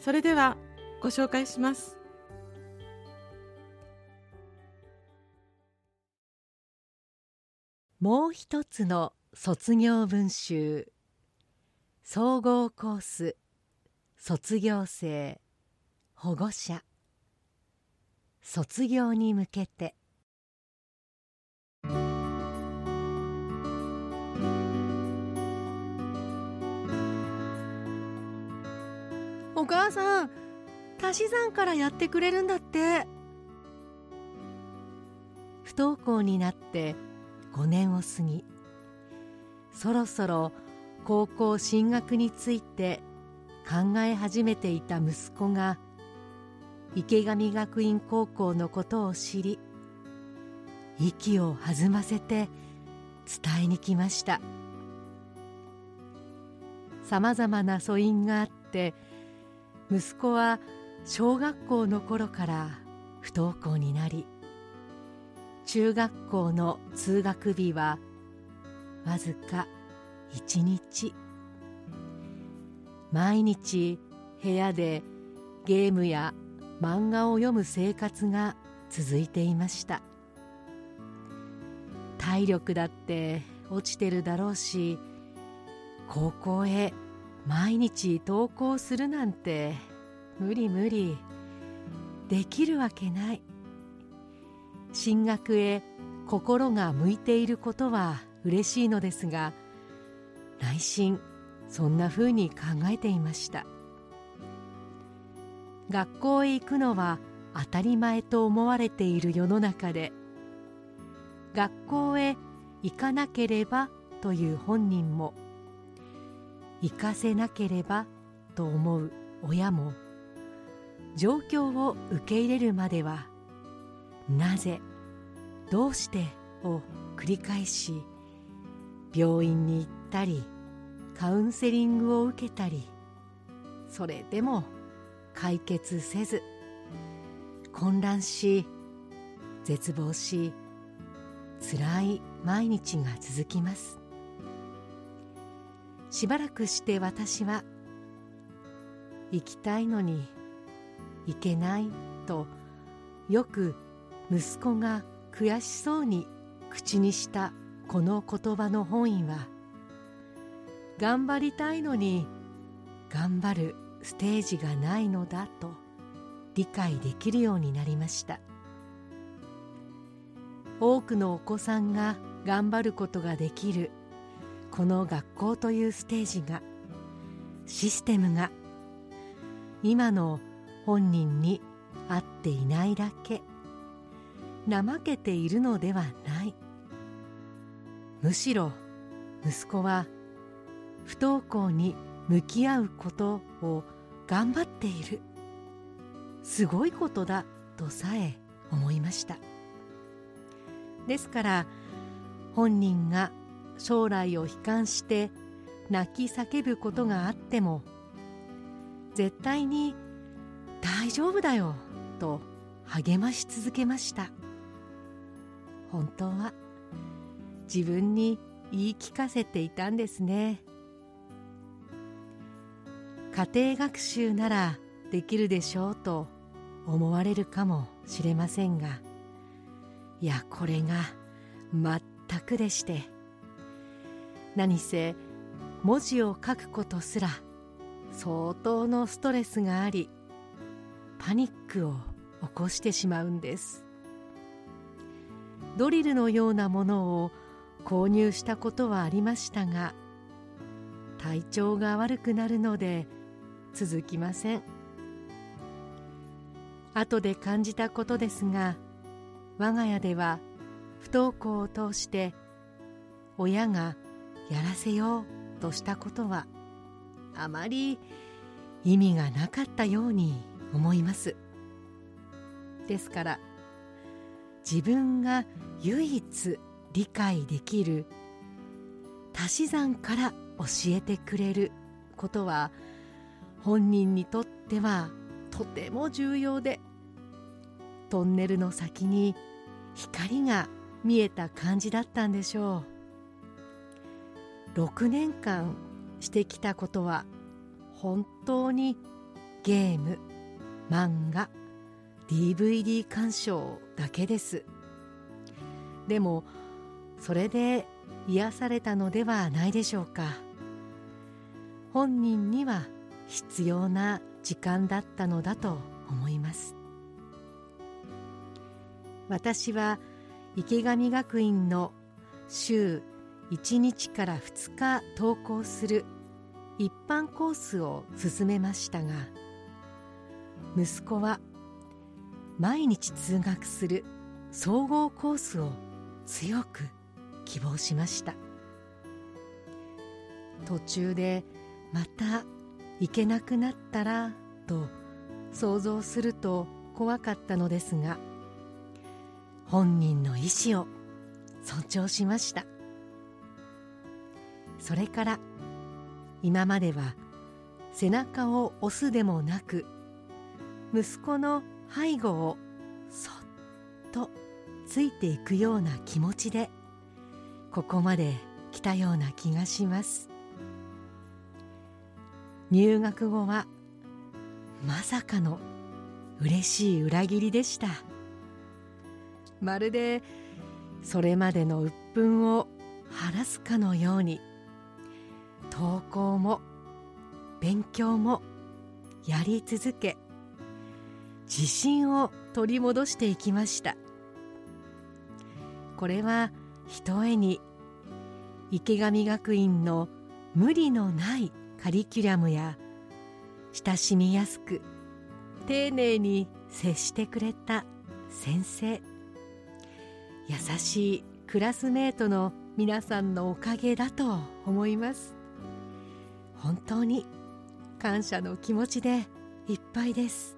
それではご紹介します。もう一つの卒業文集。総合コース卒業生保護者。卒業に向けて。母さん足し算からやってくれるんだって。不登校になって5年を過ぎそろそろ高校進学について考え始めていた息子が池上学院高校のことを知り息を弾ませて伝えに来ました。さまざまな素因があって息子は小学校の頃から不登校になり中学校の通学日はわずか一日。毎日部屋でゲームや漫画を読む生活が続いていました。体力だって落ちてるだろうし高校へ毎日登校するなんて無理無理。できるわけない。進学へ心が向いていることは嬉しいのですが内心そんなふうに考えていました。学校へ行くのは当たり前と思われている世の中で学校へ行かなければという本人も行かせなければと思う親も状況を受け入れるまではなぜどうしてを繰り返し病院に行ったりカウンセリングを受けたりそれでも解決せず混乱し絶望し辛い毎日が続きます。しばらくして私は行きたいのに行けないとよく息子が悔しそうに口にしたこの言葉の本意は頑張りたいのに頑張るステージがないのだと理解できるようになりました。多くのお子さんが頑張ることができるこの学校というステージがシステムが今の本人に合っていないだけ怠けているのではない。むしろ息子は不登校に向き合うことを頑張っている。すごいことだとさえ思いました。ですから本人が将来を悲観して泣き叫ぶことがあっても絶対に大丈夫だよと励まし続けました。本当は自分に言い聞かせていたんですね。家庭学習ならできるでしょうと思われるかもしれませんがいやこれが全くでして何せ文字を書くことすら相当のストレスがありパニックを起こしてしまうんです。ドリルのようなものを購入したことはありましたが体調が悪くなるので続きません。後で感じたことですが我が家では不登校を通して親がやらせようとしたことはあまり意味がなかったように思います。ですから自分が唯一理解できる足し算から教えてくれることは本人にとってはとても重要でトンネルの先に光が見えた感じだったんでしょう。6年間してきたことは本当にゲーム漫画 DVD 鑑賞だけです。でもそれで癒されたのではないでしょうか。本人には必要な時間だったのだと思います。私は池上学院の週1日から2日登校する一般コースを進めましたが息子は毎日通学する総合コースを強く希望しました。途中でまた行けなくなったらと想像すると怖かったのですが本人の意思を尊重しました。それから今までは背中を押すでもなく息子の背後をそっとついていくような気持ちでここまで来たような気がします。入学後はまさかの嬉しい裏切りでした。まるでそれまでの鬱憤を晴らすかのように。登校も勉強もやり続け自信を取り戻していきました。これはひとえに池上学院の無理のないカリキュラムや親しみやすく丁寧に接してくれた先生優しいクラスメートの皆さんのおかげだと思います。本当に感謝の気持ちでいっぱいです。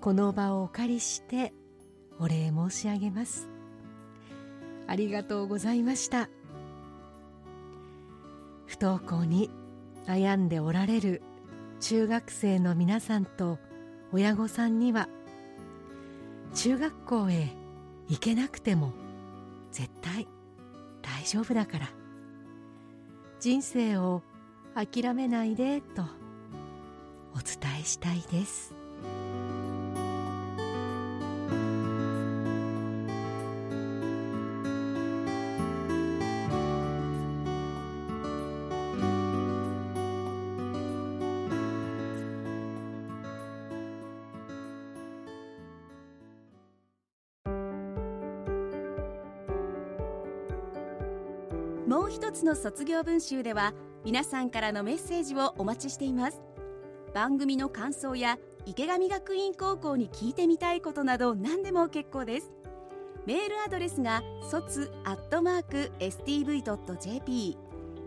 この場をお借りしてお礼申し上げます。ありがとうございました。不登校に悩んでおられる中学生の皆さんと親御さんには中学校へ行けなくても絶対大丈夫だから。人生を諦めないでとお伝えしたいです。もう一つの卒業文集では皆さんからのメッセージをお待ちしています。番組の感想や池上学院高校に聞いてみたいことなど何でも結構です。メールアドレスが卒アットマーク stv.jp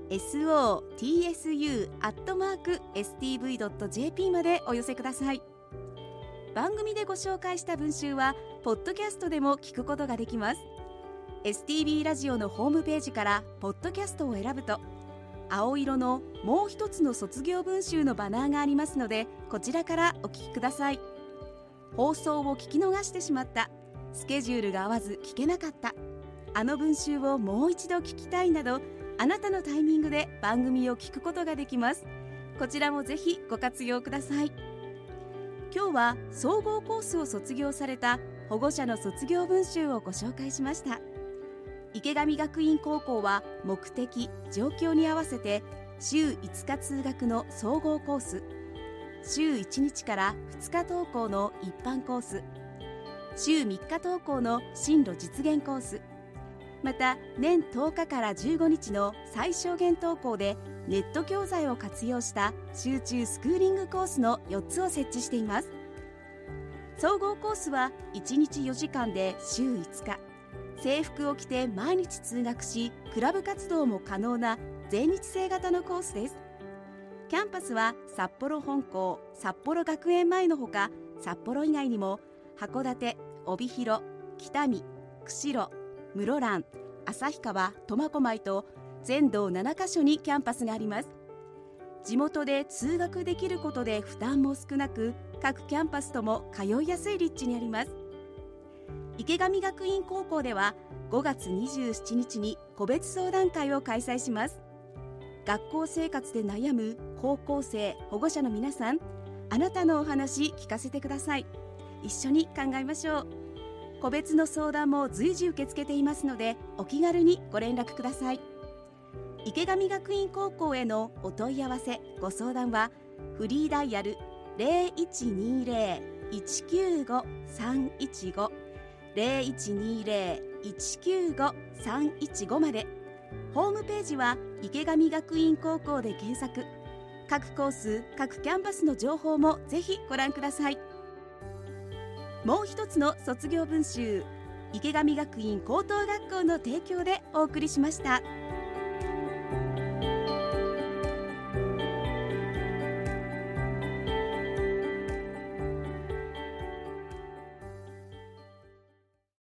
sotsu アットマーク stv.jp までお寄せください。番組でご紹介した文集はポッドキャストでも聞くことができます。STB ラジオのホームページからポッドキャストを選ぶと青色のもう一つの卒業文集のバナーがありますのでこちらからお聞きください。放送を聞き逃してしまった。スケジュールが合わず聞けなかった。あの文集をもう一度聞きたいなどあなたのタイミングで番組を聞くことができます。こちらもぜひご活用ください。今日は総合コースを卒業された保護者の卒業文集をご紹介しました。池上学院高校は目的状況に合わせて週5日通学の総合コース週1日から2日登校の一般コース週3日登校の進路実現コースまた年10日から15日の最小限登校でネット教材を活用した集中スクーリングコースの4つを設置しています。総合コースは1日4時間で週5日。制服を着て毎日通学しクラブ活動も可能な全日制型のコースです。キャンパスは札幌本校札幌学園前のほか札幌以外にも函館帯広北見釧路室蘭旭川苫小牧と全道7カ所にキャンパスがあります。地元で通学できることで負担も少なく各キャンパスとも通いやすい立地にあります。池上学院高校では5月27日に個別相談会を開催します。学校生活で悩む高校生保護者の皆さんあなたのお話聞かせてください。一緒に考えましょう。個別の相談も随時受け付けていますのでお気軽にご連絡ください。池上学院高校へのお問い合わせご相談はフリーダイヤル0120-195-315 0120-195-315まで。ホームページは池上学院高校で検索。各コース各キャンパスの情報もぜひご覧ください。もう一つの卒業文集池上学院高等学校の提供でお送りしました。